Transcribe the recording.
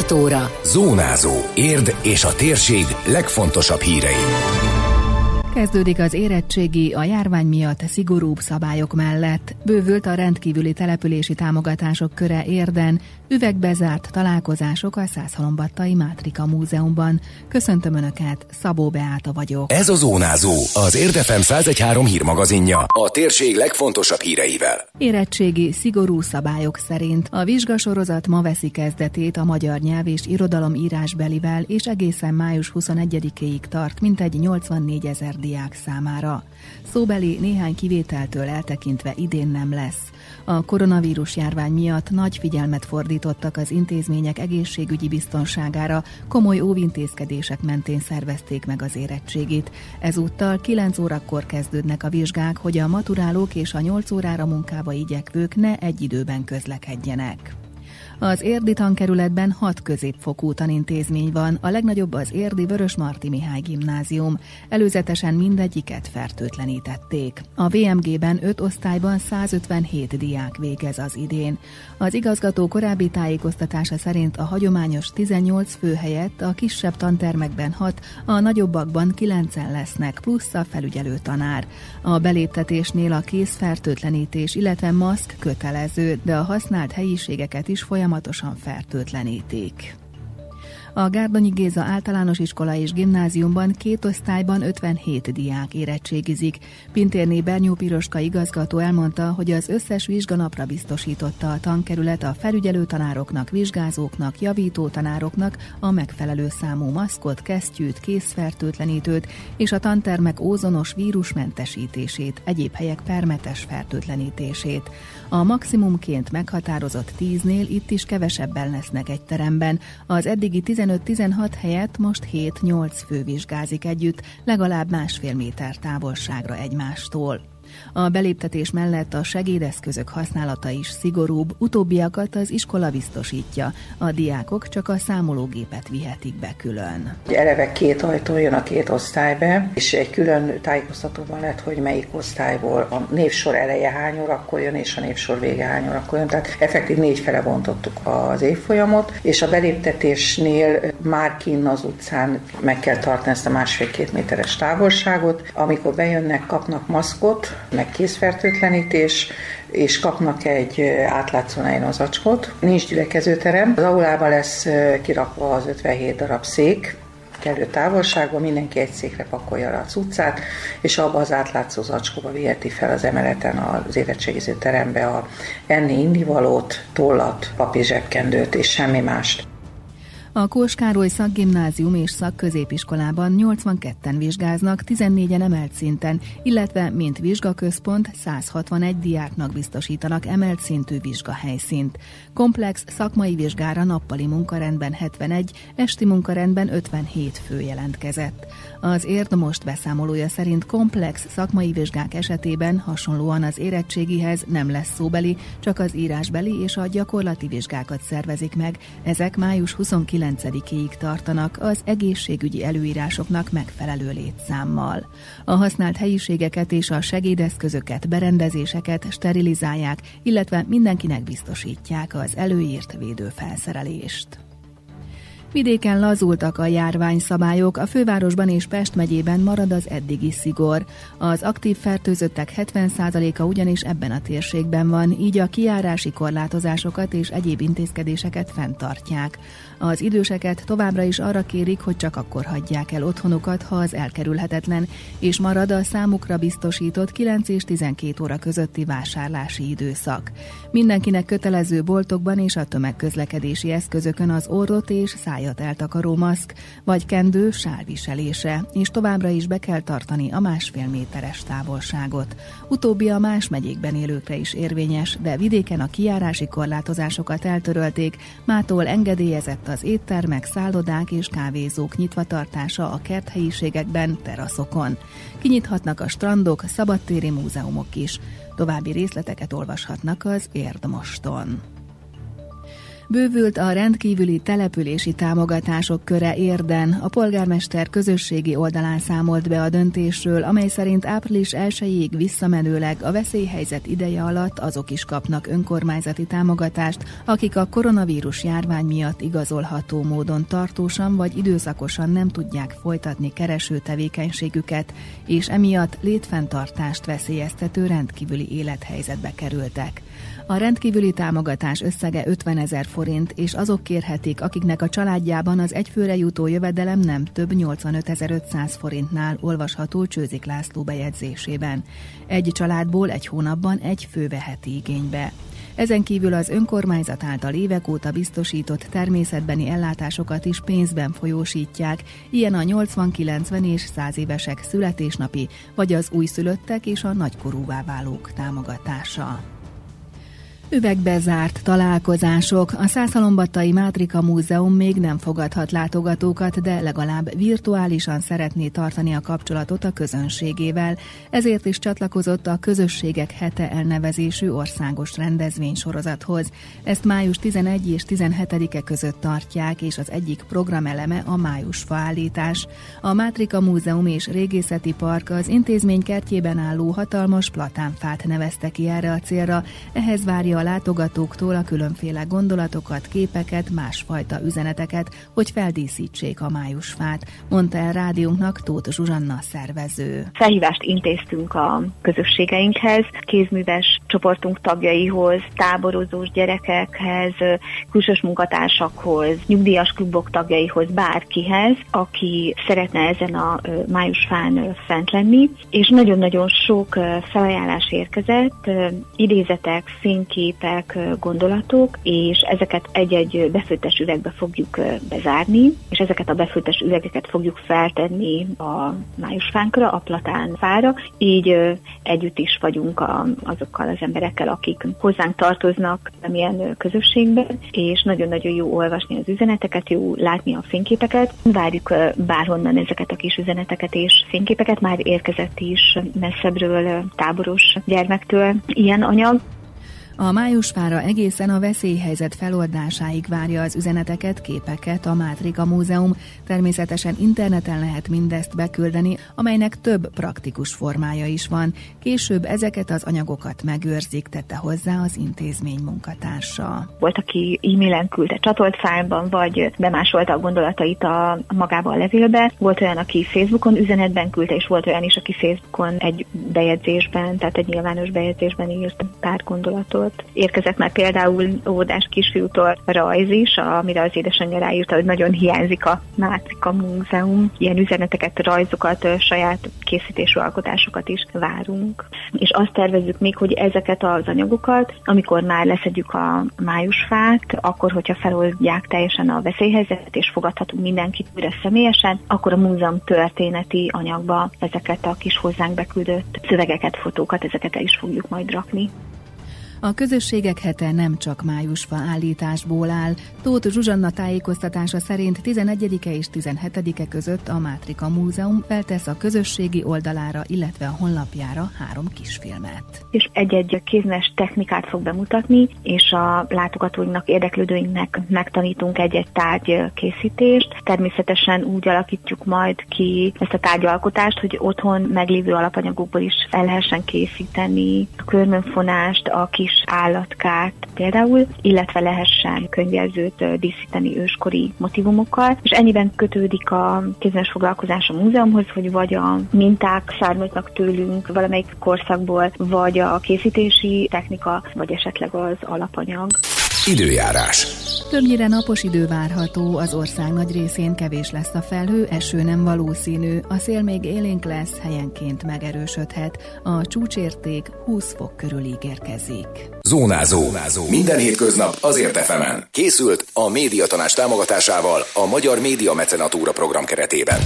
6 óra. Zónázó. Érd és a térség legfontosabb hírei. Kezdődik az érettségi a járvány miatt szigorúbb szabályok mellett. Bővült a rendkívüli települési támogatások köre érden, üvegbezárt találkozások a Százhalombattai Mátrika Múzeumban. Köszöntöm Önöket, Szabó Beáta vagyok. Ez a Zónázó, az Érdefem 1013 hírmagazinja, a térség legfontosabb híreivel. Érettségi szigorú szabályok szerint a vizsgasorozat ma veszi kezdetét a magyar nyelv és irodalom írásbelivel, és egészen május 21-ig tart mintegy 84 ezer diák számára. Szóbeli néhány kivételtől eltekintve idén nem lesz. A koronavírus járvány miatt nagy figyelmet fordítottak az intézmények egészségügyi biztonságára, komoly óvintézkedések mentén szervezték meg az érettségét. Ezúttal 9 órakor kezdődnek a vizsgák, hogy a maturálók és a 8 órára munkába igyekvők ne egy időben közlekedjenek. Az Érdi tankerületben hat középfokú tanintézmény van, a legnagyobb az Érdi Vörös Marti Mihály gimnázium. Előzetesen mindegyiket fertőtlenítették. A VMG-ben 5 osztályban 157 diák végez az idén. Az igazgató korábbi tájékoztatása szerint a hagyományos 18 fő helyett a kisebb tantermekben 6, a nagyobbakban 9 lesznek, plusz a felügyelő tanár. A beléptetésnél a készfertőtlenítés, illetve maszk kötelező, de a használt helyiségeket is folyamatosan folyamatosan fertőtlenítik. A Gárdonyi Géza általános iskola és gimnáziumban két osztályban 57 diák érettségizik. Pintérné Bernyó Piroska igazgató elmondta, hogy az összes vizsganapra biztosította a tankerület a felügyelő tanároknak, vizsgázóknak, javító tanároknak a megfelelő számú maszkot, kesztyűt, készfertőtlenítőt és a tantermek ózonos vírusmentesítését, egyéb helyek permetes fertőtlenítését. A maximumként meghatározott 10-nél itt is kevesebben lesznek egy teremben. Az eddigi 15-16 helyett most 7-8 fő vizsgázik együtt, legalább másfél méter távolságra egymástól. A beléptetés mellett a segédeszközök használata is szigorúbb, utóbbiakat az iskola biztosítja. A diákok csak a számológépet vihetik be külön. Eleve két ajtó jön a két osztálybe, és egy külön tájékoztatóban lett, hogy melyik osztályból a névsor eleje hány órakor jön, és a névsor vége hány órakor jön. Tehát effektív négy fele bontottuk az évfolyamot, és a beléptetésnél már kinn az utcán meg kell tartani ezt a másfél-két méteres távolságot. Amikor bejönnek, kapnak maszkot, meg készfertőtlenítés, és kapnak egy átlátszó az acskot. Nincs gyülekezőterem. Az aulában lesz kirakva az 57 darab szék, kellő távolságban, mindenki egy székre pakolja le a cuccát, és abba az átlátszó zacskóba viheti fel az emeleten az érettségiző terembe a enni indivalót, tollat, papírzsebkendőt és semmi mást. A Kóskároly szakgimnázium és szakközépiskolában 82-en vizsgáznak, 14-en emelt szinten, illetve mint vizsgaközpont 161 diáknak biztosítanak emelt szintű vizsgahelyszínt. Komplex szakmai vizsgára nappali munkarendben 71, esti munkarendben 57 fő jelentkezett. Az érd most beszámolója szerint komplex szakmai vizsgák esetében hasonlóan az érettségihez nem lesz szóbeli, csak az írásbeli és a gyakorlati vizsgákat szervezik meg. Ezek május 29-ig tartanak az egészségügyi előírásoknak megfelelő létszámmal. A használt helyiségeket és a segédeszközöket, berendezéseket sterilizálják, illetve mindenkinek biztosítják az előírt védőfelszerelést. Vidéken lazultak a járványszabályok, a fővárosban és Pest megyében marad az eddigi szigor. Az aktív fertőzöttek 70%-a ugyanis ebben a térségben van, így a kiárási korlátozásokat és egyéb intézkedéseket fenntartják. Az időseket továbbra is arra kérik, hogy csak akkor hagyják el otthonukat, ha az elkerülhetetlen, és marad a számukra biztosított 9 és 12 óra közötti vásárlási időszak. Mindenkinek kötelező boltokban és a tömegközlekedési eszközökön az orrot és szájat eltakaró maszk, vagy kendő sálviselése, és továbbra is be kell tartani a másfél méteres távolságot. Utóbbi a más megyékben élőkre is érvényes, de vidéken a kiárási korlátozásokat eltörölték, mától engedélyezett az éttermek, szállodák és kávézók nyitvatartása a kerthelyiségekben, teraszokon. Kinyithatnak a strandok, szabadtéri múzeumok is. További részleteket olvashatnak az Érdmoston. Bővült a rendkívüli települési támogatások köre érden. A polgármester közösségi oldalán számolt be a döntésről, amely szerint április 1-ig visszamenőleg a veszélyhelyzet ideje alatt azok is kapnak önkormányzati támogatást, akik a koronavírus járvány miatt igazolható módon tartósan vagy időszakosan nem tudják folytatni kereső tevékenységüket, és emiatt létfenntartást veszélyeztető rendkívüli élethelyzetbe kerültek. A rendkívüli támogatás összege 50 ezer forint, és azok kérhetik, akiknek a családjában az egyfőre jutó jövedelem nem több 85.500 forintnál olvasható Csőzik László bejegyzésében. Egy családból egy hónapban egy fő veheti igénybe. Ezen kívül az önkormányzat által évek óta biztosított természetbeni ellátásokat is pénzben folyósítják, ilyen a 80-90 és 100 évesek születésnapi, vagy az újszülöttek és a nagykorúvá válók támogatása. Üvegbe zárt találkozások. A Szászalombattai Mátrika Múzeum még nem fogadhat látogatókat, de legalább virtuálisan szeretné tartani a kapcsolatot a közönségével. Ezért is csatlakozott a Közösségek hete elnevezésű országos rendezvénysorozathoz. Ezt május 11 és 17-e között tartják, és az egyik programeleme a májusfa állítás. A Mátrika Múzeum és Régészeti Park az intézmény kertjében álló hatalmas platánfát nevezte ki erre a célra. Ehhez várja a látogatóktól a különféle gondolatokat, képeket, másfajta üzeneteket, hogy feldíszítsék a májusfát, mondta el rádiónknak Tóth Zsuzsanna szervező. Felhívást intéztünk a közösségeinkhez, kézműves csoportunk tagjaihoz, táborozós gyerekekhez, külsős munkatársakhoz, nyugdíjas klubok tagjaihoz, bárkihez, aki szeretne ezen a májusfán fent lenni, és nagyon-nagyon sok felajánlás érkezett, idézetek, színkép, képek, gondolatok, és ezeket egy-egy befőttes üvegbe fogjuk bezárni, és ezeket a befőttes üvegeket fogjuk feltenni a májusfánkra, a platán fára, így együtt is vagyunk a, azokkal az emberekkel, akik hozzánk tartoznak milyen közösségben, és nagyon-nagyon jó olvasni az üzeneteket, jó látni a fényképeket. Várjuk bárhonnan ezeket a kis üzeneteket és fényképeket, már érkezett is messzebbről táboros gyermektől ilyen anyag. A májusfára egészen a veszélyhelyzet feloldásáig várja az üzeneteket, képeket a Mátrika Múzeum. Természetesen interneten lehet mindezt beküldeni, amelynek több praktikus formája is van. Később ezeket az anyagokat megőrzik, tette hozzá az intézmény munkatársa. Volt, aki e-mailen küldte csatolt fájlban, vagy bemásolta a gondolatait a magába a levélbe. Volt olyan, aki Facebookon üzenetben küldte, és volt olyan is, aki Facebookon egy bejegyzésben, tehát egy nyilvános bejegyzésben írt pár gondolatot volt. Érkezett már például óvodás kisfiútól rajz is, amire az édesanyja ráírta, hogy nagyon hiányzik a Mátrika Múzeum. Ilyen üzeneteket, rajzokat, saját készítésű alkotásokat is várunk. És azt tervezzük még, hogy ezeket az anyagokat, amikor már leszedjük a májusfát, akkor, hogyha feloldják teljesen a veszélyhelyzetet, és fogadhatunk mindenkit újra személyesen, akkor a múzeum történeti anyagba ezeket a kis hozzánk beküldött szövegeket, fotókat, ezeket el is fogjuk majd rakni. A közösségek hete nem csak májusfa állításból áll. Tóth Zsuzsanna tájékoztatása szerint 11-e és 17-e között a Mátrika Múzeum feltesz a közösségi oldalára, illetve a honlapjára három kisfilmet. És egy-egy kézmes technikát fog bemutatni, és a látogatóinknak, érdeklődőinknek megtanítunk egy-egy tárgy készítést. Természetesen úgy alakítjuk majd ki ezt a tárgyalkotást, hogy otthon meglévő alapanyagokból is el lehessen készíteni a körmönfonást, a kis kis állatkát például, illetve lehessen könyvelzőt díszíteni őskori motivumokkal, és ennyiben kötődik a kézmes foglalkozás a múzeumhoz, hogy vagy a minták származnak tőlünk valamelyik korszakból, vagy a készítési technika, vagy esetleg az alapanyag. Időjárás. Többnyire napos idő várható, az ország nagy részén kevés lesz a felhő, eső nem valószínű, a szél még élénk lesz, helyenként megerősödhet, a csúcsérték 20 fok körül ígérkezik. Zónázó. Zónázó. Minden hétköznap azért efemen. Készült a médiatanás támogatásával a Magyar Média Mecenatúra program keretében.